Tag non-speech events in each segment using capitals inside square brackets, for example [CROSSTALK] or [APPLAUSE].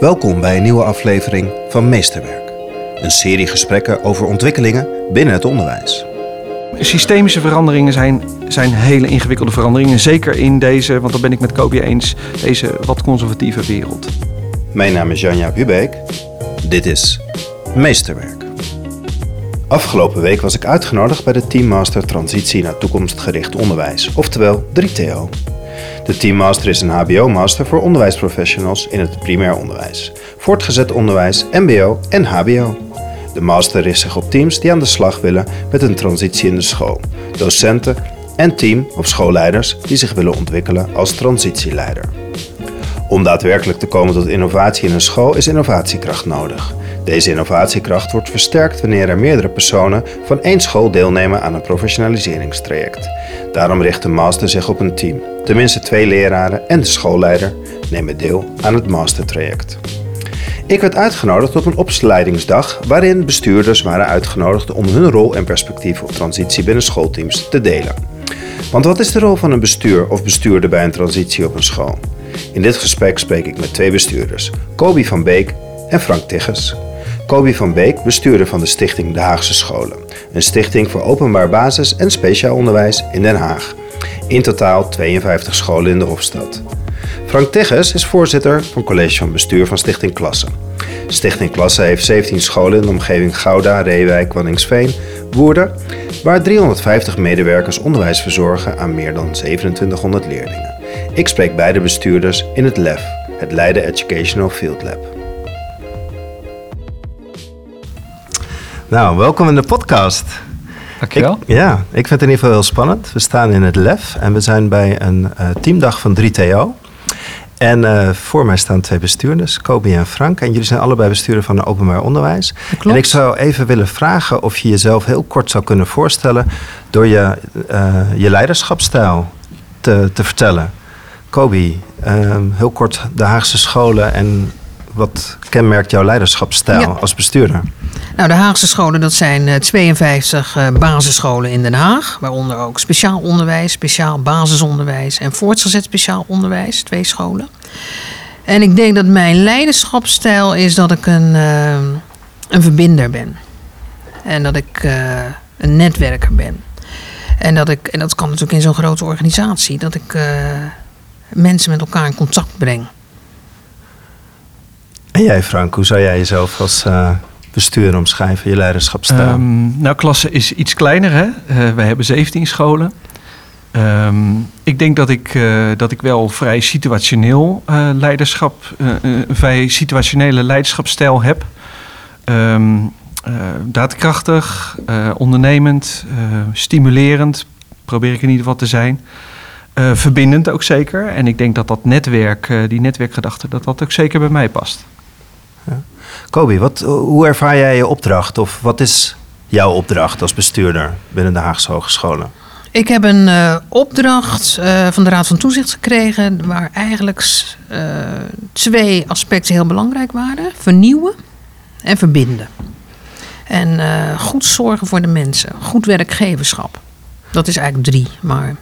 Welkom bij een nieuwe aflevering van Meesterwerk. Een serie gesprekken over ontwikkelingen binnen het onderwijs. Systemische veranderingen zijn, zijn hele ingewikkelde veranderingen. Zeker in deze, want dat ben ik met Kobi eens, deze wat conservatieve wereld. Mijn naam is Janja Hubeek. Dit is Meesterwerk. Afgelopen week was ik uitgenodigd bij de Teammaster Transitie naar Toekomstgericht Onderwijs, oftewel 3TO. De Teammaster is een HBO-master voor onderwijsprofessionals in het primair onderwijs, voortgezet onderwijs, MBO en HBO. De master richt zich op teams die aan de slag willen met een transitie in de school, docenten en team of schoolleiders die zich willen ontwikkelen als transitieleider. Om daadwerkelijk te komen tot innovatie in een school is innovatiekracht nodig. Deze innovatiekracht wordt versterkt wanneer er meerdere personen van één school deelnemen aan een professionaliseringstraject. Daarom richt de master zich op een team. Tenminste twee leraren en de schoolleider nemen deel aan het mastertraject. Ik werd uitgenodigd op een opleidingsdag waarin bestuurders waren uitgenodigd om hun rol en perspectief op transitie binnen schoolteams te delen. Want wat is de rol van een bestuur of bestuurder bij een transitie op een school? In dit gesprek spreek ik met twee bestuurders, Kobi van Beek en Frank Tigges. Kobi van Beek, bestuurder van de stichting De Haagse Scholen. Een stichting voor openbaar basis- en speciaal onderwijs in Den Haag. In totaal 52 scholen in de Hofstad. Frank Tigges is voorzitter van college van bestuur van Stichting Klasse. Stichting Klasse heeft 17 scholen in de omgeving Gouda, Reewijk, Wanningsveen, Woerden, waar 350 medewerkers onderwijs verzorgen aan meer dan 2700 leerlingen. Ik spreek beide bestuurders in het LEF, het Leiden Educational Field Lab. Nou, welkom in de podcast. Dankjewel. Ik, ja, ik vind het in ieder geval heel spannend. We staan in het LEF en we zijn bij een uh, teamdag van 3TO. En uh, voor mij staan twee bestuurders, Kobi en Frank. En jullie zijn allebei bestuurder van het openbaar onderwijs. Klopt. En ik zou even willen vragen of je jezelf heel kort zou kunnen voorstellen door je, uh, je leiderschapsstijl te, te vertellen. Kobi, heel kort de Haagse scholen en wat kenmerkt jouw leiderschapsstijl ja. als bestuurder? Nou, de Haagse scholen, dat zijn 52 uh, basisscholen in Den Haag. Waaronder ook speciaal onderwijs, speciaal basisonderwijs en voortgezet speciaal onderwijs. Twee scholen. En ik denk dat mijn leiderschapsstijl is dat ik een, uh, een verbinder ben. En dat ik uh, een netwerker ben. En dat, ik, en dat kan natuurlijk in zo'n grote organisatie. Dat ik mensen met elkaar in contact breng. En jij Frank, hoe zou jij jezelf als uh, bestuurder omschrijven, je leiderschapstijl? Um, nou, klasse is iets kleiner. Hè? Uh, wij hebben 17 scholen. Um, ik denk dat ik, uh, dat ik wel vrij situationeel leiderschap, een vrij situationele leiderschapstijl heb. Um, daadkrachtig, ondernemend, stimulerend, probeer ik in ieder geval te zijn. Uh, verbindend ook zeker. En ik denk dat dat netwerk, uh, die netwerkgedachte, dat dat ook zeker bij mij past. Ja. Kobi, wat, hoe ervaar jij je opdracht? Of wat is jouw opdracht als bestuurder binnen de Haagse Hogescholen? Ik heb een uh, opdracht van de Raad van Toezicht gekregen... waar eigenlijk twee aspecten heel belangrijk waren. Vernieuwen en verbinden. En goed zorgen voor de mensen. Goed werkgeverschap. Dat is eigenlijk drie, maar...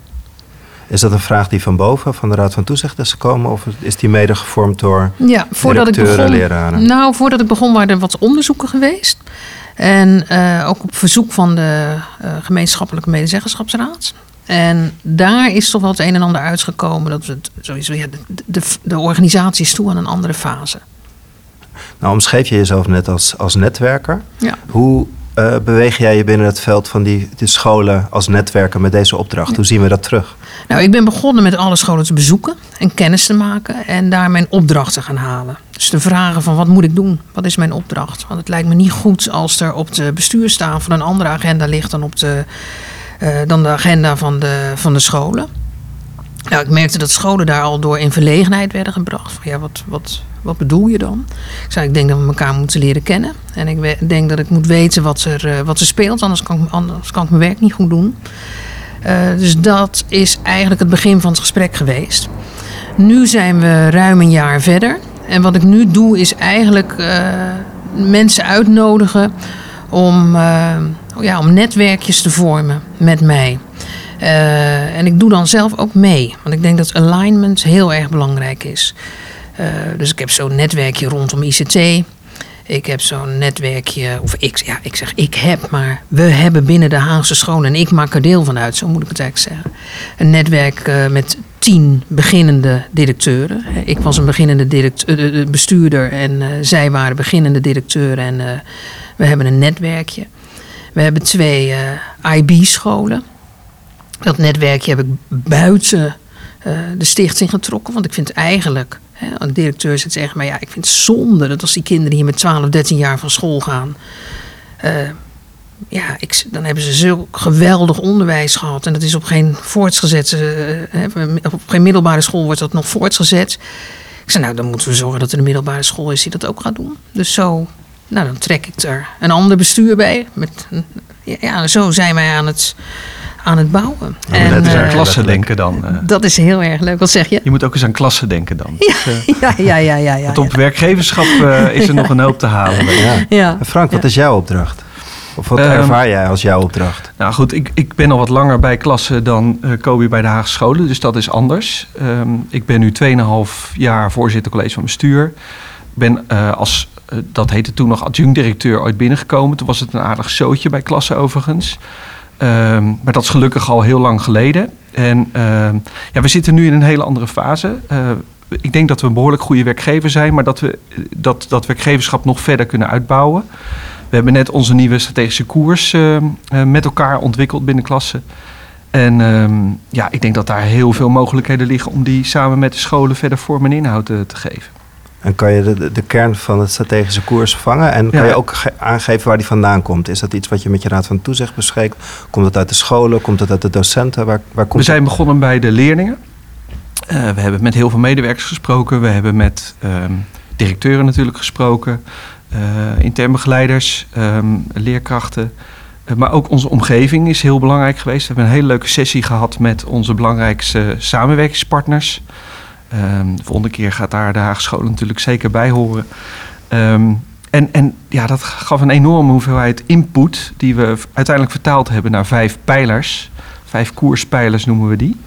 Is dat een vraag die van boven, van de Raad van Toezicht is gekomen? Of is die mede gevormd door ja, voordat ik begon, leraren? Nou, voordat ik begon waren er wat onderzoeken geweest. En uh, ook op verzoek van de uh, gemeenschappelijke medezeggenschapsraad. En daar is toch wel het een en ander uitgekomen. Dat het sowieso, ja, de, de, de organisatie is toe aan een andere fase. Nou, omschreef je jezelf net als, als netwerker. Ja. Hoe uh, beweeg jij je binnen het veld van die, die scholen als netwerker met deze opdracht? Hoe zien we dat terug? Nou, ik ben begonnen met alle scholen te bezoeken en kennis te maken en daar mijn opdrachten gaan halen. Dus de vragen van wat moet ik doen? Wat is mijn opdracht? Want het lijkt me niet goed als er op de bestuurstafel van een andere agenda ligt dan, op de, uh, dan de agenda van de, van de scholen. Nou, ik merkte dat scholen daar al door in verlegenheid werden gebracht. Van, ja, wat, wat, wat bedoel je dan? Ik zei, ik denk dat we elkaar moeten leren kennen. En ik denk dat ik moet weten wat er, uh, wat speelt, anders kan, ik, anders kan ik mijn werk niet goed doen. Uh, dus dat is eigenlijk het begin van het gesprek geweest. Nu zijn we ruim een jaar verder. En wat ik nu doe is eigenlijk uh, mensen uitnodigen om, ja, om netwerkjes te vormen met mij. En ik doe dan zelf ook mee. Want ik denk dat alignment heel erg belangrijk is. Eh, dus ik heb zo'n netwerkje rondom ICT. Ik heb zo'n netwerkje, of ik, ja, ik zeg ik heb, maar we hebben binnen de Haagse scholen, en ik maak er deel van uit, zo moet ik het eigenlijk zeggen. Een netwerk eh, met tien beginnende directeuren. Ik was een beginnende directeur, eh, bestuurder en zij waren beginnende directeuren. En we hebben een netwerkje. We hebben twee IB-scholen. Dat netwerkje heb ik buiten de stichting getrokken. Want ik vind eigenlijk, een directeur zit zeggen, maar ja, ik vind het zonde dat als die kinderen hier met 12, 13 jaar van school gaan. eh, ja, ik, dan hebben ze zulk geweldig onderwijs gehad. En dat is op geen voortgezet, eh, hè, op geen middelbare school wordt dat nog voortgezet. Ik zei, nou, dan moeten we zorgen dat er een middelbare school is die dat ook gaat doen. Dus zo, nou, dan trek ik er een ander bestuur bij. Met, ja, zo zijn wij aan het, aan het bouwen. Ja, En, dat is aan eh, klassen denken dan. eh. dat is heel erg leuk. Wat zeg je? je moet ook eens aan klassen denken dan. Ja, [LAUGHS] ja, ja, ja, ja. ja, Want op werkgeverschap eh, is er [LAUGHS] nog een hoop te halen. Ja. ja. Frank, wat Ja. is jouw opdracht? Of wat Ehm, ervaar jij als jouw opdracht? Nou goed, ik, ik ben al wat langer bij klassen dan eh Kobi bij de Haagse Scholen, dus dat is anders. Ehm, ik ben nu 2,5 jaar voorzitter college van bestuur. Ik ben eh, als, eh, dat heette toen nog adjunct-directeur, ooit binnengekomen. Toen was het een aardig zootje bij klassen overigens. Ehm, maar dat is gelukkig al heel lang geleden. En ehm, ja, we zitten nu in een hele andere fase. Eh, ik denk dat we een behoorlijk goede werkgever zijn, maar dat we dat, dat werkgeverschap nog verder kunnen uitbouwen. We hebben net onze nieuwe strategische koers eh, eh, met elkaar ontwikkeld binnen klassen. En ehm, ja, ik denk dat daar heel veel mogelijkheden liggen om die samen met de scholen verder vorm en inhoud eh, te geven. En kan je de, de, kern van het strategische koers vangen? En kan Ja. je ook ge- aangeven waar die vandaan komt? Is dat iets wat je met je raad van toezicht bespreekt? Komt het uit de scholen? Komt het uit de docenten? Waar, waar komt We zijn begonnen bij de leerlingen. Eh, we hebben met heel veel medewerkers gesproken. We hebben met ehm, directeuren natuurlijk gesproken. eh intern begeleiders, ehm, leerkrachten. Eh, maar ook onze omgeving is heel belangrijk geweest. We hebben een hele leuke sessie gehad met onze belangrijkste samenwerkingspartners. Ehm, de volgende keer gaat daar de Haagse Scholen natuurlijk zeker bij horen. Ehm, en, en ja, dat gaf een enorme hoeveelheid input die we uiteindelijk vertaald hebben naar vijf pijlers. Vijf koerspijlers noemen we die.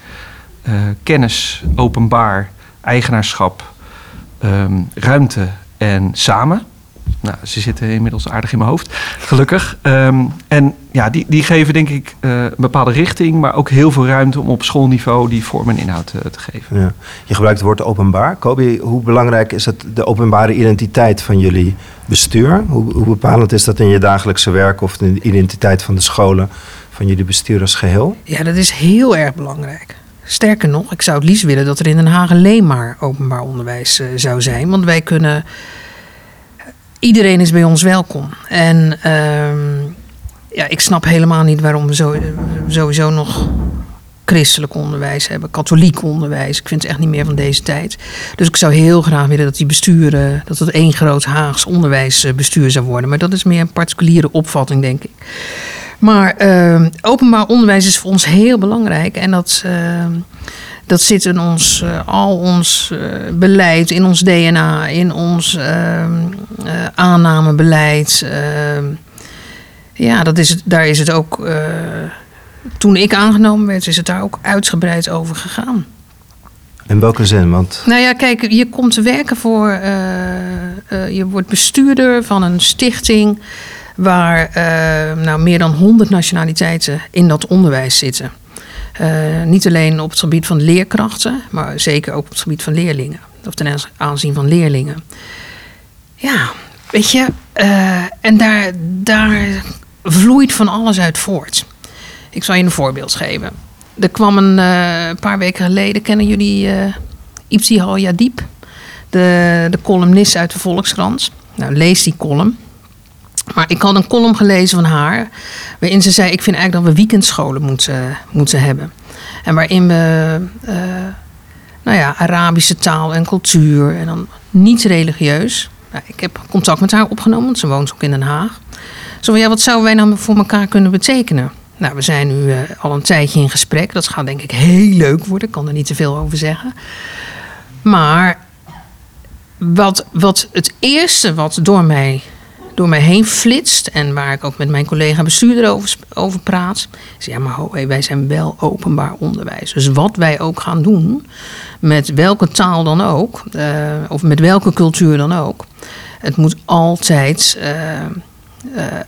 Eh, kennis, openbaar, eigenaarschap, ehm, ruimte en samen. Nou, ze zitten inmiddels aardig in mijn hoofd, gelukkig. Ehm, en ja, die, die geven denk ik eh, een bepaalde richting, maar ook heel veel ruimte om op schoolniveau die vorm en inhoud eh, te geven. Ja. Je gebruikt het woord openbaar. Kobi, hoe belangrijk is het de openbare identiteit van jullie bestuur? Hoe, hoe bepalend is dat in je dagelijkse werk of de identiteit van de scholen, van jullie bestuur als geheel? Ja, dat is heel erg belangrijk. Sterker nog, ik zou het liefst willen dat er in Den Haag alleen maar openbaar onderwijs eh, zou zijn. Want wij kunnen. Iedereen is bij ons welkom. En ehm, ja, ik snap helemaal niet waarom we zo, sowieso nog christelijk onderwijs hebben, katholiek onderwijs. Ik vind het echt niet meer van deze tijd. Dus ik zou heel graag willen dat die besturen, dat het één groot Haags onderwijsbestuur zou worden. Maar dat is meer een particuliere opvatting, denk ik. Maar ehm, openbaar onderwijs is voor ons heel belangrijk. En dat, ehm, dat zit in ons, eh, al ons eh, beleid, in ons DNA, in ons ehm, eh, aannamebeleid. Ehm, ja, dat is het, daar is het ook. toen ik aangenomen werd, is het daar ook uitgebreid over gegaan. In welke zin? Want Nou ja, kijk, je komt te werken voor. je wordt bestuurder van een stichting. waar nou, meer dan 100 nationaliteiten in dat onderwijs zitten. Eh, niet alleen op het gebied van leerkrachten, maar zeker ook op het gebied van leerlingen. Of ten aanzien van leerlingen. Ja, weet je, eh, en daar, daar vloeit van alles uit voort. Ik zal je een voorbeeld geven. Er kwam een eh, paar weken geleden, kennen jullie eh Ibtihal Yadib? De, de columnist uit de Volkskrant. Nou, lees die column. Maar ik had een column gelezen van haar, waarin ze zei: Ik vind eigenlijk dat we weekendscholen moeten, moeten hebben. En waarin we, eh, nou ja, Arabische taal en cultuur en dan niet religieus. Nou, ik heb contact met haar opgenomen, want ze woont ook in Den Haag. Zo van ja, wat zouden wij nou voor elkaar kunnen betekenen? Nou, we zijn nu eh, al een tijdje in gesprek. Dat gaat denk ik heel leuk worden. Ik kan er niet te veel over zeggen. Maar wat, wat het eerste wat door mij door mij heen flitst. En waar ik ook met mijn collega bestuurder over, over praat. Is ja, maar ho, wij zijn wel openbaar onderwijs. Dus wat wij ook gaan doen, met welke taal dan ook, eh, of met welke cultuur dan ook. Het moet altijd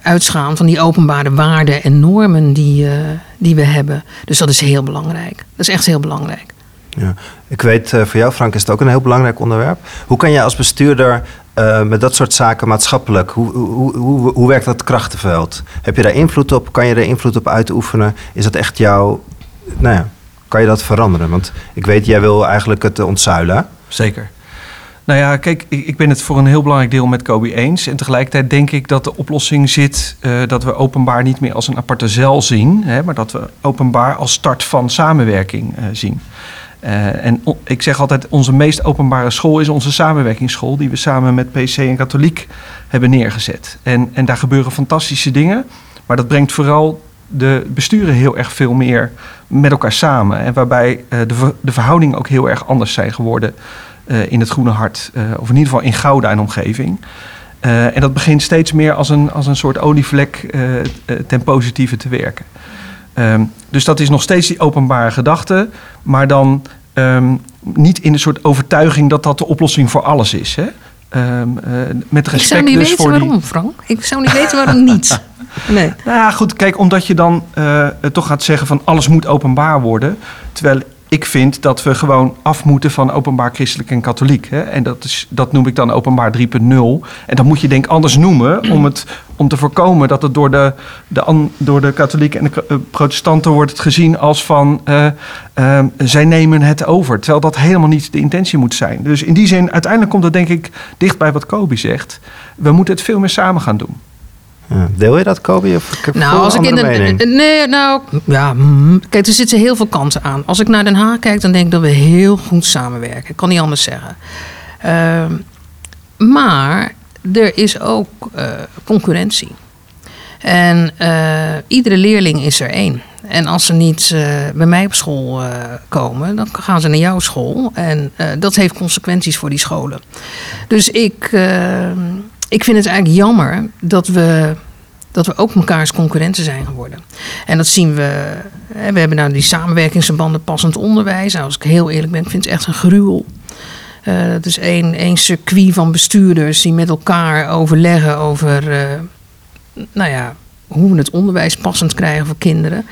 uitgaan van die openbare waarden en normen die, die we hebben. Dus dat is heel belangrijk. Dat is echt heel belangrijk. Ja. Ik weet, voor jou Frank is het ook een heel belangrijk onderwerp. Hoe kan jij als bestuurder eh, met dat soort zaken maatschappelijk, hoe, hoe, hoe, hoe werkt dat krachtenveld? Heb je daar invloed op? Kan je er invloed op uitoefenen? Is dat echt jouw, nou ja, kan je dat veranderen? Want ik weet, jij wil eigenlijk het eh, ontzuilen. Zeker. Nou ja, kijk, ik ben het voor een heel belangrijk deel met Kobe eens. En tegelijkertijd denk ik dat de oplossing zit eh, dat we openbaar niet meer als een aparte cel zien, hè, maar dat we openbaar als start van samenwerking zien. Eh, en ik zeg altijd, onze meest openbare school is onze samenwerkingsschool, die we samen met PC en Katholiek hebben neergezet. En, en daar gebeuren fantastische dingen, maar dat brengt vooral de besturen heel erg veel meer met elkaar samen. En waarbij eh, de, de verhoudingen ook heel erg anders zijn geworden eh, in het Groene Hart. of in ieder geval in Gouda en omgeving. En dat begint steeds meer als een, als een soort olievlek ten positieve te werken. Ehm, dus dat is nog steeds die openbare gedachte, maar dan ehm, niet in een soort overtuiging dat dat de oplossing voor alles is. Hè? Ehm, eh, met Ik respect zou niet dus weten voor die. waarom, Frank. Ik zou niet weten waarom niet. [LAUGHS] Nee. Nou ja, goed, kijk, omdat je dan eh, toch gaat zeggen van alles moet openbaar worden. Terwijl ik vind dat we gewoon af moeten van openbaar christelijk en katholiek. Hè? En dat, is, dat noem ik dan openbaar 3.0. En dat moet je denk ik anders noemen om, het, om te voorkomen dat het door de, de, door de katholieken en de eh, protestanten wordt het gezien als van eh, eh, zij nemen het over. Terwijl dat helemaal niet de intentie moet zijn. Dus in die zin, uiteindelijk komt het denk ik dicht bij wat Kobi zegt. We moeten het veel meer samen gaan doen. Ja. Deel je dat, Kobe? Of ik Nou, als ik in de. Nee, nou, ja. mm, Kijk, er zitten heel veel kanten aan. Als ik naar Den Haag kijk, dan denk ik dat we heel goed samenwerken. Ik kan niet anders zeggen. Ehm, maar er is ook eh, concurrentie. En eh, iedere leerling is er één. En als ze niet eh, bij mij op school komen, dan gaan ze naar jouw school. En dat heeft consequenties voor die scholen. Dus ik, eh, ik vind het eigenlijk jammer dat we, dat we ook mekaars concurrenten zijn geworden. En dat zien we. We hebben nou die samenwerkingsverbanden passend onderwijs. Nou, als ik heel eerlijk ben, ik vind het echt een gruwel. Eh, het is één, één circuit van bestuurders die met elkaar overleggen over eh, nou ja, hoe we het onderwijs passend krijgen voor kinderen.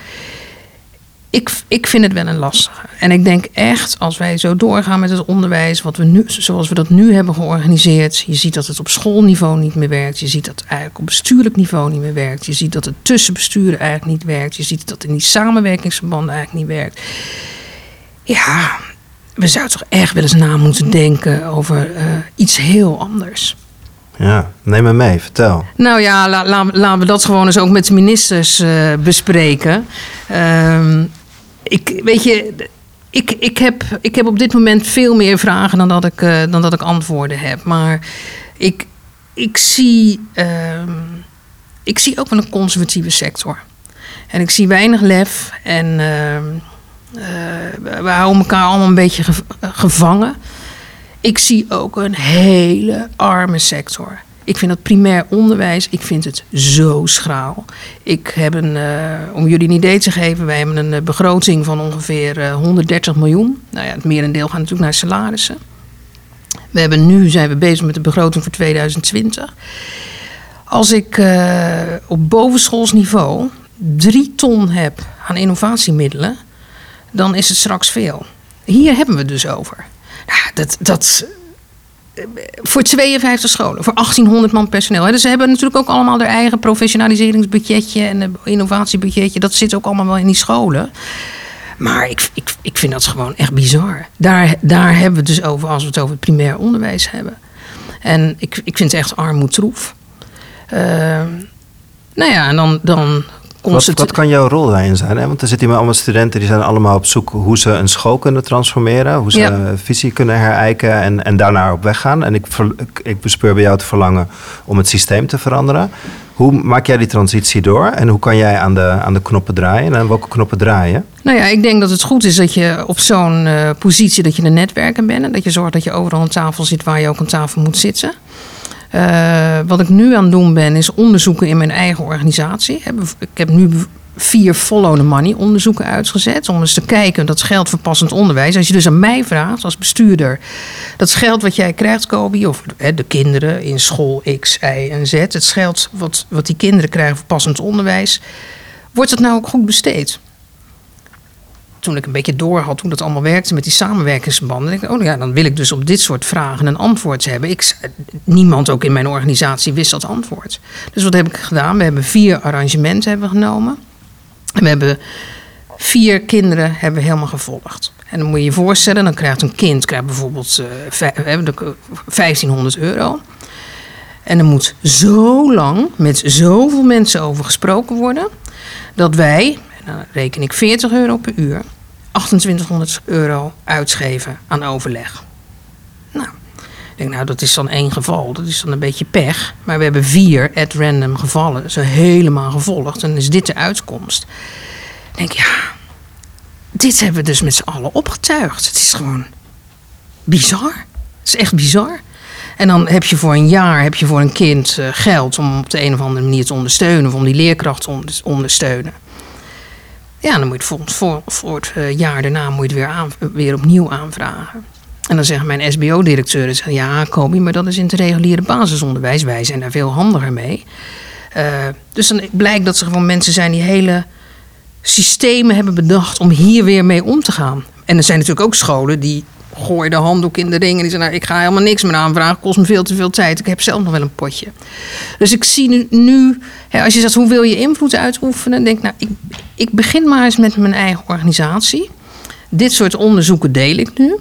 Ik, ik vind het wel een lastige. En ik denk echt, als wij zo doorgaan met het onderwijs, wat we nu, zoals we dat nu hebben georganiseerd. Je ziet dat het op schoolniveau niet meer werkt. Je ziet dat het eigenlijk op bestuurlijk niveau niet meer werkt. Je ziet dat het tussen besturen eigenlijk niet werkt. Je ziet dat in die samenwerkingsverbanden eigenlijk niet werkt. Ja, we zouden toch echt wel eens na moeten denken over eh, iets heel anders. Ja, neem me mee, vertel. Nou ja, la- la- laten we dat gewoon eens ook met de ministers eh, bespreken. Ehm, ik, weet je, ik, ik, heb, ik heb op dit moment veel meer vragen dan dat ik, eh, dan dat ik antwoorden heb. Maar ik, ik, zie, ehm, ik zie ook een conservatieve sector. En ik zie weinig lef en eh, we- houden elkaar allemaal een beetje gev- gevangen. Ik zie ook een hele arme sector. Ik vind dat primair onderwijs, ik vind het zo schraal. Ik heb een, eh, om jullie een idee te geven, wij hebben een eh, begroting van ongeveer eh, 130 miljoen. Nou ja, het merendeel gaat natuurlijk naar salarissen. We hebben nu zijn we bezig met de begroting voor 2020. Als ik eh, op bovenschoolsniveau drie ton heb aan innovatiemiddelen, dan is het straks veel. Hier hebben we het dus over. Dat, dat, eh, voor 52 scholen, voor 1800 man personeel. Dus ze hebben natuurlijk ook allemaal hun eigen professionaliseringsbudgetje en innovatiebudgetje. Dat zit ook allemaal wel in die scholen. Maar ik, ik, ik vind dat gewoon echt bizar. Daar, daar hebben we het dus over als we het over het primair onderwijs hebben. En ik, ik vind het echt armoedtroef. Ehm nou ja, en dan, dan Wat, wat kan jouw rol daarin zijn? Hè? Want er zitten hier allemaal studenten die zijn allemaal op zoek hoe ze een school kunnen transformeren, hoe ze Ja. visie kunnen herijken en, en daarnaar op weg gaan. En ik, ik, bespeur bij jou het verlangen om het systeem te veranderen. Hoe maak jij die transitie door en hoe kan jij aan de, aan de knoppen draaien en aan welke knoppen draaien? Nou ja, ik denk dat het goed is dat je op zo'n eh, positie dat je een netwerker bent. En dat je zorgt dat je overal aan tafel zit waar je ook aan tafel moet zitten. Eh, wat ik nu aan het doen ben, is onderzoeken in mijn eigen organisatie. Ik heb nu vier follow the money onderzoeken uitgezet. Om eens te kijken, dat geld voor passend onderwijs. Als je dus aan mij vraagt als bestuurder. Dat geld wat jij krijgt, Kobi, of de kinderen in school X, Y en Z. Het geld wat, wat die kinderen krijgen voor passend onderwijs. Wordt het nou ook goed besteed? Toen ik een beetje door had hoe dat allemaal werkte met die samenwerkingsverbanden. Denk ik, oh ja, dan wil ik dus op dit soort vragen een antwoord hebben. Ik, niemand ook in mijn organisatie wist dat antwoord. Dus wat heb ik gedaan? We hebben vier arrangementen hebben genomen. En we hebben vier kinderen hebben helemaal gevolgd. En dan moet je je voorstellen, dan krijgt een kind krijgt bijvoorbeeld uh, eh, 1500 euro. En er moet zo lang met zoveel mensen over gesproken worden, dat wij, dan reken ik 40 euro per uur, 2800 euro uitgeven aan overleg. Nou, ik denk, nou, dat is dan één geval. Dat is dan een beetje pech. Maar we hebben vier at random gevallen. Ze helemaal gevolgd. En is dit de uitkomst. Ik denk, ja, dit hebben we dus met z'n allen opgetuigd. Het is gewoon bizar. Het is echt bizar. En dan heb je voor een jaar heb je voor een kind eh, geld om op de een of andere manier te ondersteunen. Of om die leerkracht te ondersteunen. Ja, dan moet je het voor, voor, het eh, jaar daarna moet je weer, aan, weer opnieuw aanvragen. En dan zeggen mijn SBO-directeuren, ja Kobi, maar dat is in het reguliere basisonderwijs. Wij zijn daar veel handiger mee. Uh, dus dan blijkt dat ze gewoon mensen zijn die hele systemen hebben bedacht om hier weer mee om te gaan. En er zijn natuurlijk ook scholen die gooien de handdoek in de ring en die zeggen, nou, ik ga helemaal niks meer aanvragen, kost me veel te veel tijd. Ik heb zelf nog wel een potje. Dus ik zie nu, nu hè, als je zegt, hoe wil je invloed uitoefenen? Denk nou, ik, ik begin maar eens met mijn eigen organisatie. Dit soort onderzoeken deel ik nu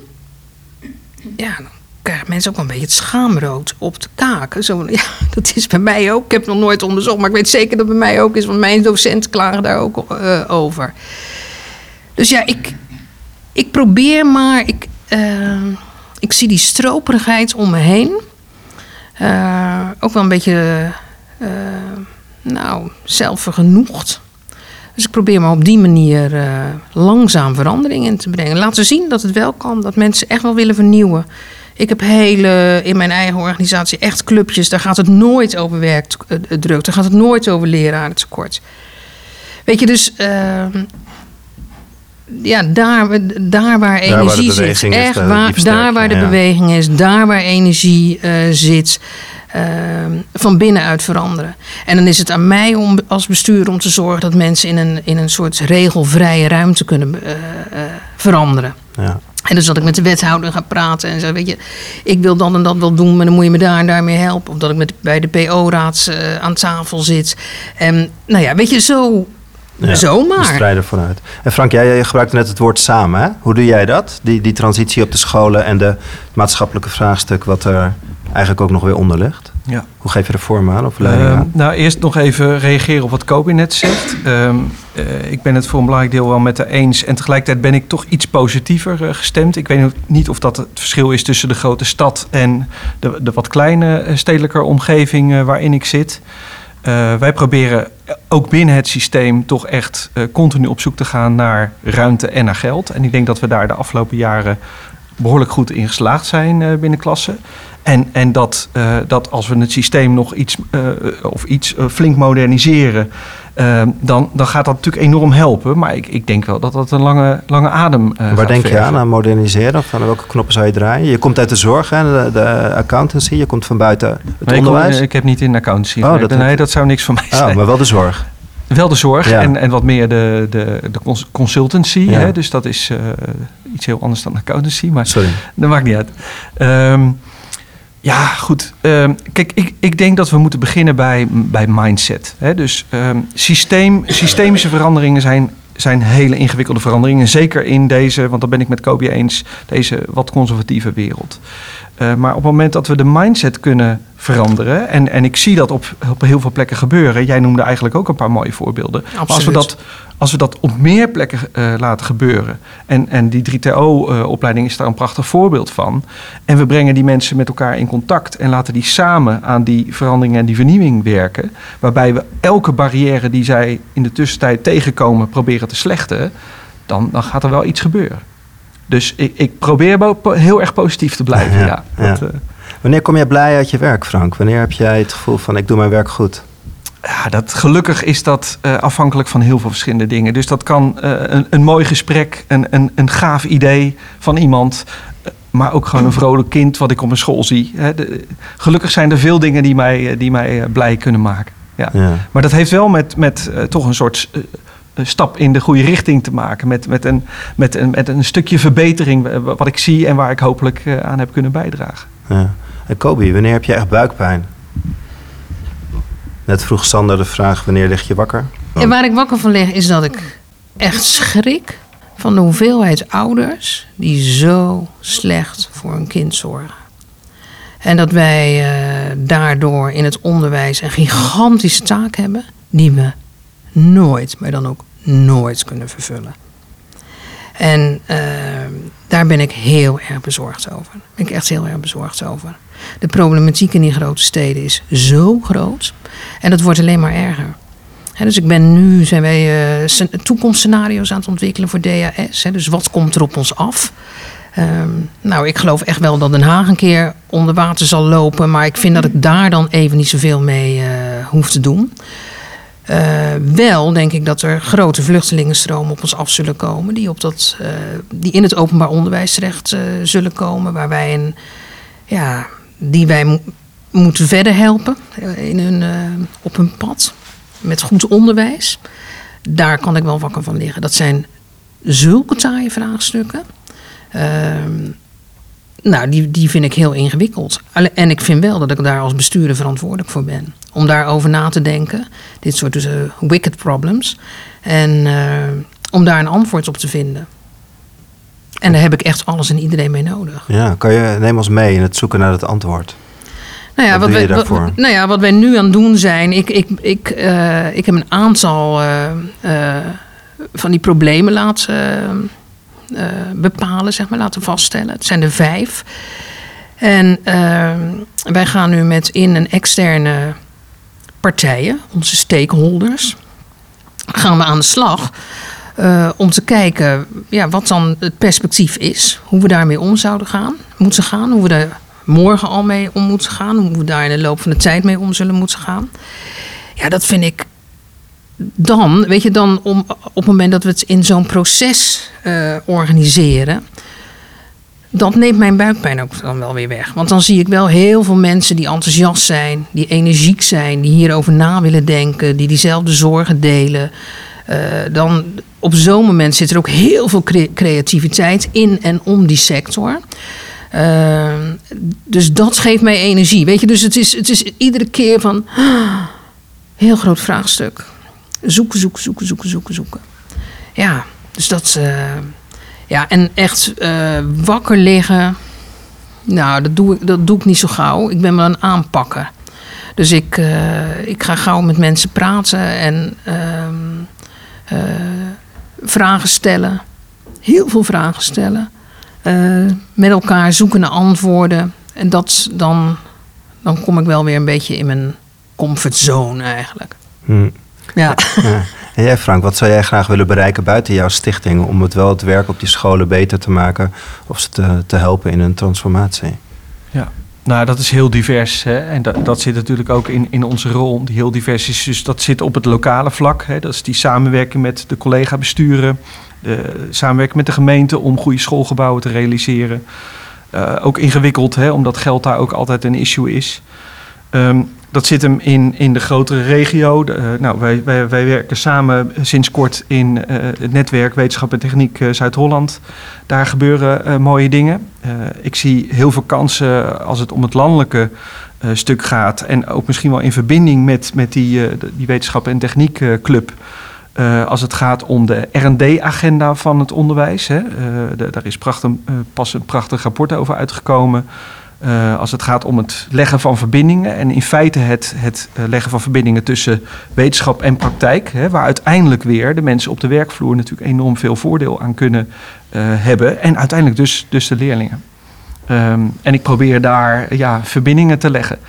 ja, dan krijgen mensen ook wel een beetje het schaamrood op de kaken. Zo, ja, [LAUGHS] dat is bij mij ook. Ik heb nog nooit onderzocht, maar ik weet zeker dat het bij mij ook is, want mijn docenten klagen daar ook uh, over. Dus ja, ik, ik probeer maar. Ik, uh, ik zie die stroperigheid om me heen. Uh, ook wel een beetje, nou, zelfvergenoegd. Dus ik probeer maar op die manier uh, langzaam verandering in te brengen. Laten zien dat het wel kan, dat mensen echt wel willen vernieuwen. Ik heb hele, in mijn eigen organisatie echt clubjes. Daar gaat het nooit over werkdruk. Daar gaat het nooit over lerarentekort. Weet je, dus uh, ja, daar, daar waar energie zit. Echt waar, daar waar de beweging is, daar waar energie uh, zit. Ehm, van binnenuit veranderen. En dan is het aan mij om als bestuur om te zorgen dat mensen in een, in een soort regelvrije ruimte kunnen uh, veranderen. Ja. En dus dat ik met de wethouder ga praten en zeg, weet je, ik wil dat en dat wel doen, maar dan moet je me daar en daarmee helpen. Of dat ik met, bij de PO-raad uh, aan tafel zit. En nou ja, weet je, zo, ja, zomaar. strijden vanuit. En Frank, jij gebruikte net het woord samen. Hè? Hoe doe jij dat? Die, die transitie op de scholen en de, het maatschappelijke vraagstuk wat er eigenlijk ook nog weer onder ligt. Ja. Hoe geef je er vorm aan of leiding ehm, aan? Nou, eerst nog even reageren op wat Kobi net zegt. Ehm, eh, ik ben het voor een belangrijk deel wel met haar eens. En tegelijkertijd ben ik toch iets positiever uh, gestemd. Ik weet niet of dat het verschil is tussen de grote stad en de, de wat kleine uh, stedelijke omgeving waarin ik zit. Wij proberen ook binnen het systeem toch echt continu op zoek te gaan naar ruimte en naar geld. En ik denk dat we daar de afgelopen jaren behoorlijk goed in geslaagd zijn binnen klassen. En, en dat, dat als we het systeem nog iets, of iets flink moderniseren, dan, dan gaat dat natuurlijk enorm helpen. Maar ik, ik denk wel dat dat een lange, lange adem Waar denk je aan, aan moderniseren? Of aan welke knoppen zou je draaien? Je komt uit de zorg, hè, de, de accountancy. Je komt van buiten het nee, onderwijs. Ik, ik, heb niet in accountancy. Oh, nee, dat, nee, dat zou niks voor mij oh, zijn. maar wel de zorg. Wel de zorg en, en wat meer de, de, de consultancy. Ja. Hè? Dus dat is iets heel anders dan accountancy. Maar Sorry. dat maakt niet uit. Um, ja, goed. Ehm, kijk, ik, ik denk dat we moeten beginnen bij, bij mindset. Dus um, systeem, systemische veranderingen zijn, zijn hele ingewikkelde veranderingen. Zeker in deze, want dan ben ik met Kobe eens, deze wat conservatieve wereld. Uh, maar op het moment dat we de mindset kunnen veranderen, en, en ik zie dat op, op heel veel plekken gebeuren. Jij noemde eigenlijk ook een paar mooie voorbeelden. Maar als we dat als we dat op meer plekken uh, laten gebeuren, en, en die 3TO-opleiding uh, is daar een prachtig voorbeeld van, en we brengen die mensen met elkaar in contact en laten die samen aan die verandering en die vernieuwing werken, waarbij we elke barrière die zij in de tussentijd tegenkomen proberen te slechten, dan, dan gaat er wel iets gebeuren. Dus ik, ik probeer heel erg positief te blijven. Ja, ja, dat, uh, Wanneer kom jij blij uit je werk, Frank? Wanneer heb jij het gevoel van ik doe mijn werk goed? Ja, dat, gelukkig is dat uh, afhankelijk van heel veel verschillende dingen. Dus dat kan uh, een, een mooi gesprek, een, een, een gaaf idee van iemand, uh, maar ook gewoon een vrolijk kind wat ik op mijn school zie. Hè. De, gelukkig zijn er veel dingen die mij, die mij blij kunnen maken. Ja. ja. Maar dat heeft wel met, met toch een soort stap in de goede richting te maken. Met, met, een, met, een, met een stukje verbetering wat ik zie en waar ik hopelijk aan heb kunnen bijdragen. Ja. En Kobi, wanneer heb je echt buikpijn? Net vroeg Sander de vraag: wanneer lig je wakker? Want... En waar ik wakker van lig is dat ik echt schrik van de hoeveelheid ouders die zo slecht voor een kind zorgen. En dat wij uh, daardoor in het onderwijs een gigantische taak hebben die we nooit, maar dan ook nooit kunnen vervullen. En uh, daar ben ik heel erg bezorgd over. Daar ben ik echt heel erg bezorgd over. De problematiek in die grote steden is zo groot. En dat wordt alleen maar erger. Dus ik ben nu zijn wij uh, toekomstscenario's aan het ontwikkelen voor DAS. Dus wat komt er op ons af? Um, nou, ik geloof echt wel dat Den Haag een keer onder water zal lopen. Maar ik vind dat ik daar dan even niet zoveel mee uh, hoef te doen. Uh, wel denk ik dat er grote vluchtelingenstromen op ons af zullen komen. Die, op dat, die in het openbaar onderwijs terecht zullen komen. Waar wij een, ja, die wij mo moeten verder helpen in hun, op hun pad met goed onderwijs. Daar kan ik wel wakker van liggen. Dat zijn zulke taaie vraagstukken. Uh, nou, die, die vind ik heel ingewikkeld. En ik vind wel dat ik daar als bestuurder verantwoordelijk voor ben. Om daarover na te denken. Dit soort dus, uh, wicked problems. En uh, om daar een antwoord op te vinden. En daar heb ik echt alles en iedereen mee nodig. Ja, kan je neem ons mee in het zoeken naar het antwoord? Nou ja, wat, wat, wij, wat, nou ja, wat wij nu aan het doen zijn. Ik, ik, ik, uh, ik heb een aantal van die problemen laten bepalen, zeg maar, laten vaststellen. Het zijn er vijf. En wij gaan nu met in- en externe partijen, onze stakeholders, gaan we aan de slag. om te kijken ja, wat dan het perspectief is. Hoe we daarmee om zouden gaan, moeten gaan. Hoe we daar morgen al mee om moeten gaan. Hoe we daar in de loop van de tijd mee om zullen moeten gaan. Ja, dat vind ik dan, weet je, dan om, op het moment dat we het in zo'n proces uh, organiseren. Dat neemt mijn buikpijn ook dan wel weer weg. Want dan zie ik wel heel veel mensen die enthousiast zijn, die energiek zijn, die hierover na willen denken, die diezelfde zorgen delen. Uh, dan op zo'n moment zit er ook heel veel cre creativiteit in en om die sector. Uh, dus dat geeft mij energie. Weet je, dus het is, het is iedere keer van. [GASPS] Heel groot vraagstuk. Zoeken, zoeken, zoeken, zoeken, zoeken, zoeken. Ja, dus dat. Uh, ja, en echt uh, wakker liggen. Nou, dat doe, ik, dat doe ik niet zo gauw. Ik ben me aan aanpakken. Dus ik, uh, ik ga gauw met mensen praten en ehm, vragen stellen. Heel veel vragen stellen. Met elkaar zoeken naar antwoorden. En dat dan, dan kom ik wel weer een beetje in mijn comfortzone eigenlijk. Hmm. Ja. ja. [LAUGHS] En jij Frank, wat zou jij graag willen bereiken buiten jouw stichting... om het wel het werk op die scholen beter te maken... of ze te, helpen in een transformatie? Ja, nou, dat is heel divers. Hè? En dat, dat zit natuurlijk ook in, in onze rol, die heel divers is. Dus dat zit op het lokale vlak. Hè? Dat is die samenwerking met de collega-besturen, de samenwerking met de gemeente om goede schoolgebouwen te realiseren. Uh, ook ingewikkeld, hè, omdat geld daar ook altijd een issue is. Um, dat zit hem in, in de grotere regio. De, uh, nou, wij, wij, wij werken samen sinds kort in uh, het netwerk Wetenschap en Techniek Zuid-Holland. Daar gebeuren mooie dingen. ik zie heel veel kansen als het om het landelijke stuk gaat. En ook misschien wel in verbinding met, met die, die Wetenschap en Techniek Club. Als het gaat om de RD-agenda van het onderwijs. Hè. Daar is prachtig, pas een prachtig rapport over uitgekomen. Als het gaat om het leggen van verbindingen. En in feite het, het leggen van verbindingen tussen wetenschap en praktijk. Hè, waar uiteindelijk weer de mensen op de werkvloer natuurlijk enorm veel voordeel aan kunnen hebben. En uiteindelijk dus, dus de leerlingen. Um, en ik probeer daar ja, verbindingen te leggen.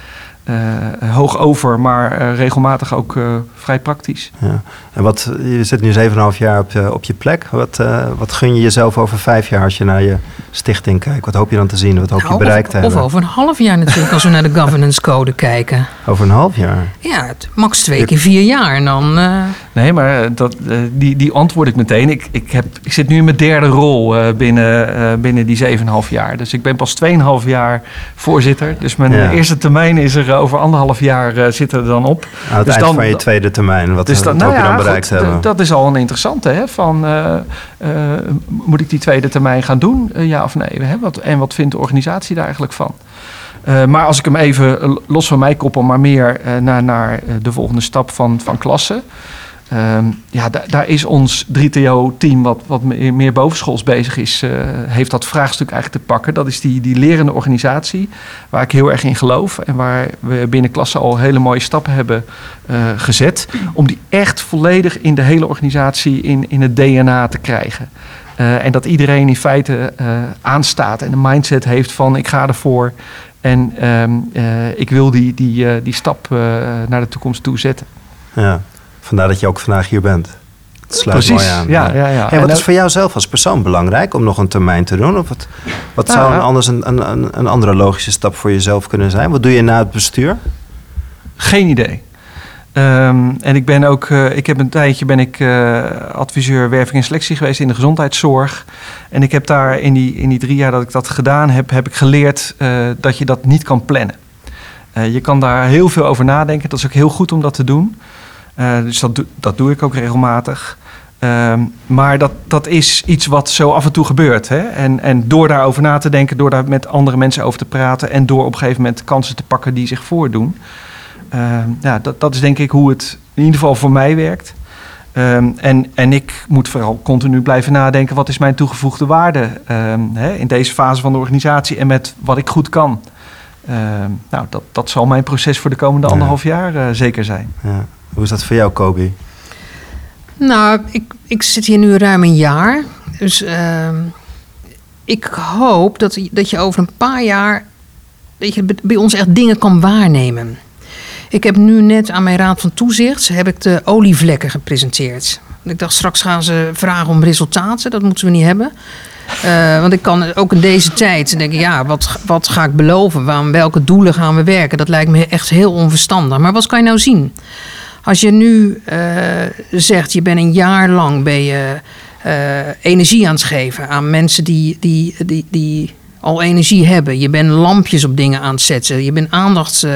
Eh, hoog over, maar eh, regelmatig ook eh, vrij praktisch. Ja. En wat, je zit nu 7,5 jaar op, je- op je plek. Wat, eh, wat gun je jezelf over vijf jaar als je naar je stichting kijkt? Wat hoop je dan te zien? Wat hoop je Nou, bereikt te of, of hebben? over een half jaar natuurlijk, als we naar de governance code [LAUGHS] kijken. Over een half jaar. Ja, het, max twee keer vier jaar. En dan, eh, Nee, maar eh, dat, eh, die, die antwoord ik meteen. Ik, ik, heb, ik zit nu in mijn derde rol eh, binnen, binnen die 7,5 jaar. Dus ik ben pas 2,5 jaar voorzitter. Dus mijn Ja. eerste termijn is er over anderhalf jaar zit er dan op. Aan het Dus eind dan- van je tweede termijn. Wat, Dus dat, nou je dan bereikt hebben? dat is al een interessante. Hè? Van, moet ik die tweede termijn gaan doen? Ja of nee? Hè? Wat, en wat vindt de organisatie daar eigenlijk van? Maar als ik hem even los van mij koppel, maar meer naar, naar de volgende stap van, van klasse. Ehm, ja, da- daar is ons 3TO-team, wat, wat meer bovenschools bezig is, eh, heeft dat vraagstuk eigenlijk te pakken. Dat is die, die lerende organisatie, waar ik heel erg in geloof. En waar we binnen klasse al hele mooie stappen hebben eh, gezet. Om die echt volledig in de hele organisatie in, in het DNA te krijgen. Eh, en dat iedereen in feite aanstaat en een mindset heeft van ik ga ervoor. En ehm, eh, ik wil die, die, die stap naar de toekomst toe zetten. Ja. Vandaar dat je ook vandaag hier bent. Het sluit Precies, mooi aan. ja, ja, ja. Hey, En wat is voor jou zelf als persoon belangrijk om nog een termijn te doen? Of wat, wat Nou, zou een anders een, een, een, andere logische stap voor jezelf kunnen zijn? Wat doe je na het bestuur? Geen idee. Ehm, en ik ben ook, eh, ik heb een tijdje ben ik eh, adviseur werving en selectie geweest in de gezondheidszorg. En ik heb daar in die, in die drie jaar dat ik dat gedaan heb, heb ik geleerd eh, dat je dat niet kan plannen. Je kan daar heel veel over nadenken. Dat is ook heel goed om dat te doen. Eh, dus dat, doe- dat doe ik ook regelmatig. Ehm, maar dat, dat is iets wat zo af en toe gebeurt. Hè? En, en door daarover na te denken, door daar met andere mensen over te praten en door op een gegeven moment kansen te pakken die zich voordoen. Ehm, ja, dat, dat is denk ik hoe het in ieder geval voor mij werkt. Ehm, en, en ik moet vooral continu blijven nadenken: wat is mijn toegevoegde waarde hè, in deze fase van de organisatie en met wat ik goed kan. Nou, dat, dat zal mijn proces voor de komende Ja. anderhalf jaar eh, zeker zijn. Ja. Hoe is dat voor jou, Kobi? Nou, ik, ik zit hier nu ruim een jaar. Dus ehm, ik hoop dat, dat je over een paar jaar... dat je bij ons echt dingen kan waarnemen. Ik heb nu net aan mijn raad van toezicht... heb ik de olievlekken gepresenteerd. Ik dacht, straks gaan ze vragen om resultaten. Dat moeten we niet hebben. Eh, want ik kan ook in deze tijd denken, ja, wat, wat ga ik beloven? Waar, welke doelen gaan we werken? Dat lijkt me echt heel onverstandig. Maar wat kan je nou zien? Als je nu eh, zegt, je bent een jaar lang ben je, eh, energie aan het geven aan mensen die, die, die, die al energie hebben. Je bent lampjes op dingen aan het zetten. Je bent aandacht, eh,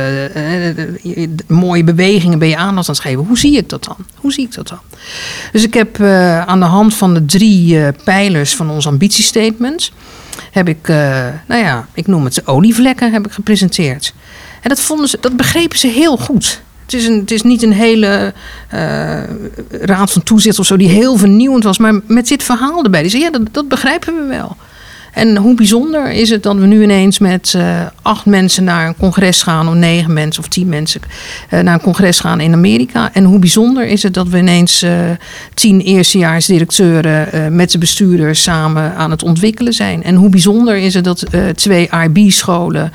mooie bewegingen ben je aandacht aan het geven. Hoe zie ik dat dan? Hoe zie ik dat dan? Dus ik heb aan de hand van de drie pijlers van ons ambitiestatement... heb ik, nou ja, ik noem het olievlekken, heb ik gepresenteerd. En dat, vonden ze, dat begrepen ze heel goed. Het is, een, het is niet een hele eh, raad van toezicht of zo die heel vernieuwend was. Maar met dit verhaal erbij. Die zei, ja, dat, dat begrijpen we wel. En hoe bijzonder is het dat we nu ineens met eh, acht mensen naar een congres gaan, of negen mensen of tien mensen eh, naar een congres gaan in Amerika. En hoe bijzonder is het dat we ineens tien eerstejaarsdirecteuren met de bestuurders samen aan het ontwikkelen zijn. En hoe bijzonder is het dat twee IB-scholen.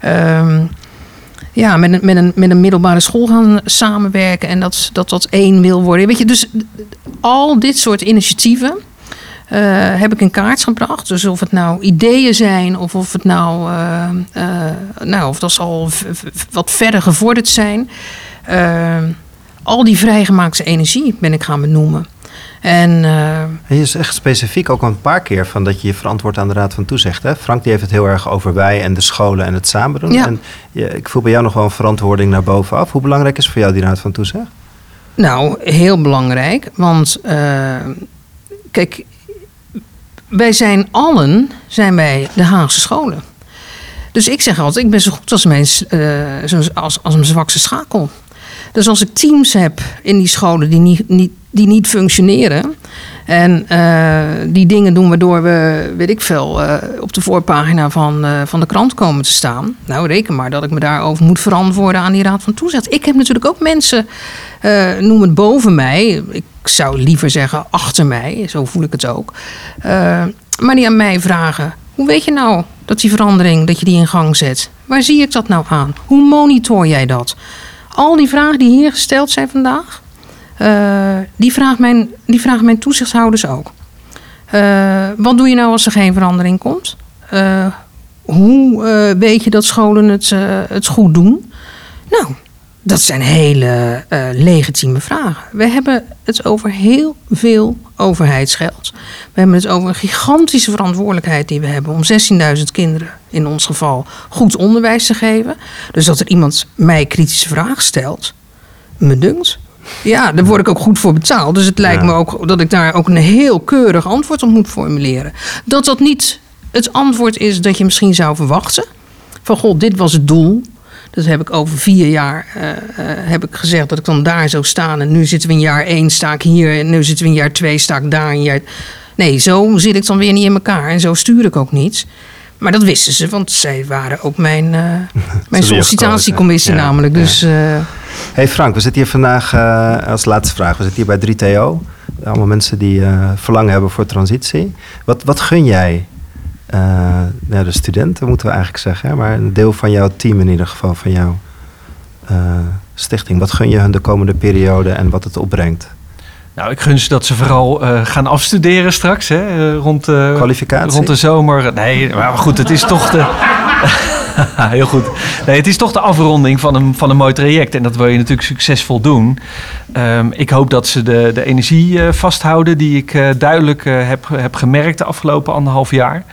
ehm, ja, met een, met, een, met een middelbare school gaan samenwerken en dat dat, dat één wil worden. Weet je, dus al dit soort initiatieven eh, heb ik in kaart gebracht. Dus of het nou ideeën zijn of of het nou, eh, eh, nou of dat al wat verder gevorderd zijn. Al die vrijgemaakte energie ben ik gaan benoemen. En eh, En je zegt specifiek ook een paar keer van dat je je verantwoordt aan de Raad van Toezicht. Hè? Frank die heeft het heel erg over wij en de scholen en het samen doen. Ja. En je, ik voel bij jou nog wel een verantwoording naar bovenaf. Hoe belangrijk is voor jou die Raad van Toezicht? Nou, heel belangrijk. Want uh, kijk, wij zijn allen zijn wij de Haagse scholen. Dus ik zeg altijd, ik ben zo goed als mijn, uh, als, als mijn zwakste schakel. Dus als ik teams heb in die scholen die niet, niet, die niet functioneren. En uh, die dingen doen waardoor we, weet ik veel, uh, op de voorpagina van, uh, van de krant komen te staan. Nou, reken maar dat ik me daarover moet verantwoorden aan die Raad van Toezicht. Ik heb natuurlijk ook mensen, noem het boven mij. Ik zou liever zeggen achter mij, zo voel ik het ook. maar die aan mij vragen, hoe weet je nou dat die verandering, dat je die in gang zet? Waar zie ik dat nou aan? Hoe monitor jij dat? Al die vragen die hier gesteld zijn vandaag, die, vraagt mijn, die vragen mijn toezichthouders ook. Uh, wat doe je nou als er geen verandering komt? Uh, hoe weet je dat scholen het, het goed doen? Nou, dat zijn hele legitieme vragen. We hebben het over heel veel overheidsgeld. We hebben het over een gigantische verantwoordelijkheid die we hebben om 16.000 kinderen in ons geval goed onderwijs te geven. Dus dat er iemand mij kritische vragen stelt, me dunkt. Ja, daar word ik ook goed voor betaald. Dus het lijkt me ook dat ik daar ook een heel keurig antwoord op moet formuleren. Dat dat niet het antwoord is dat je misschien zou verwachten. Van god, dit was het doel. Dat heb ik over vier jaar uh, uh, heb ik gezegd dat ik dan daar zou staan. En nu zitten we in jaar één, sta ik hier. En nu zitten we in jaar twee, sta ik daar. In jaar... Nee, zo zit ik dan weer niet in elkaar. En zo stuur ik ook niets. Maar dat wisten ze, want zij waren ook mijn, uh, [LAUGHS] mijn sollicitatiecommissie ja, namelijk. Dus, ja. Hey Frank, we zitten hier vandaag als laatste vraag. We zitten hier bij 3TO. Allemaal mensen die verlangen hebben voor transitie. Wat, wat gun jij uh, nou, de studenten moeten we eigenlijk zeggen, maar een deel van jouw team in ieder geval, van jouw stichting. Wat gun je hun de komende periode en wat het opbrengt? Nou, ik gun ze dat ze vooral uh, gaan afstuderen straks, hè, rond, Kwalificatie? rond de zomer. Nee, maar goed, het is toch de... [LAUGHS] [LAUGHS] Heel goed. Nee, het is toch de afronding van een, van een mooi traject. En dat wil je natuurlijk succesvol doen. Um, ik hoop dat ze de, de energie uh, vasthouden die ik uh, duidelijk uh, heb, heb gemerkt de afgelopen anderhalf jaar.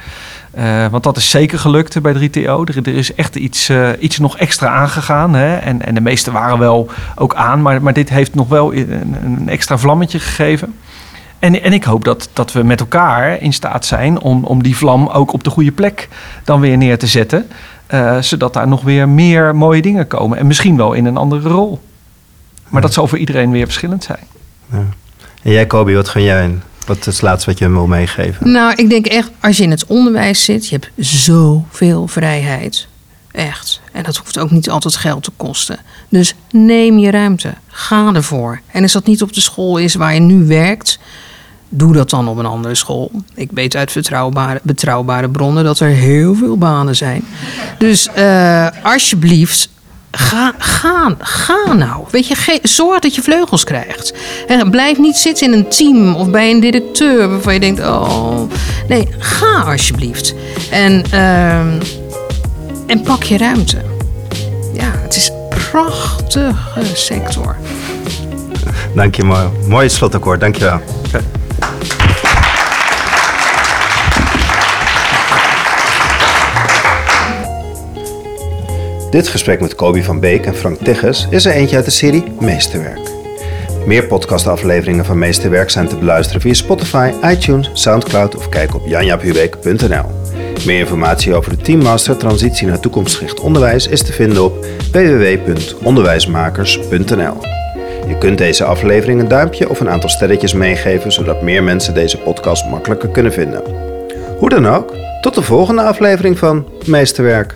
want dat is zeker gelukt bij 3TO. Er, er is echt iets, iets nog extra aangegaan. Hè? En, en de meeste waren wel ook aan. Maar, maar dit heeft nog wel een, een extra vlammetje gegeven. En, en ik hoop dat, dat we met elkaar in staat zijn om, om die vlam ook op de goede plek dan weer neer te zetten. Uh, zodat daar nog weer meer mooie dingen komen. En misschien wel in een andere rol. Maar dat zal voor iedereen weer verschillend zijn. Ja. En jij, Kobi, wat gun jij in? Wat is het laatste wat je hem wil meegeven? Nou, ik denk echt, als je in het onderwijs zit, je hebt zoveel vrijheid. Echt. En dat hoeft ook niet altijd geld te kosten. Dus neem je ruimte. Ga ervoor. En als dat niet op de school is waar je nu werkt, doe dat dan op een andere school. Ik weet uit betrouwbare, betrouwbare bronnen dat er heel veel banen zijn. Dus uh, alsjeblieft, ga, ga, ga nou. Weet je, zorg dat je vleugels krijgt. Blijf niet zitten in een team of bij een directeur waarvan je denkt: oh. Nee, ga alsjeblieft. En, uh, en pak je ruimte. Ja, het is een prachtige sector. Dank je, mooi. Mooi slotakkoord, dank je wel. Dit gesprek met Kobi van Beek en Frank Tegges is er eentje uit de serie Meesterwerk. Meer podcastafleveringen van Meesterwerk zijn te beluisteren via Spotify, iTunes, Soundcloud of kijk op janjaphubeek.nl. Meer informatie over de Teammaster Transitie naar Toekomstgericht Onderwijs is te vinden op www.onderwijsmakers.nl. Je kunt deze aflevering een duimpje of een aantal sterretjes meegeven, zodat meer mensen deze podcast makkelijker kunnen vinden. Hoe dan ook, tot de volgende aflevering van Meesterwerk.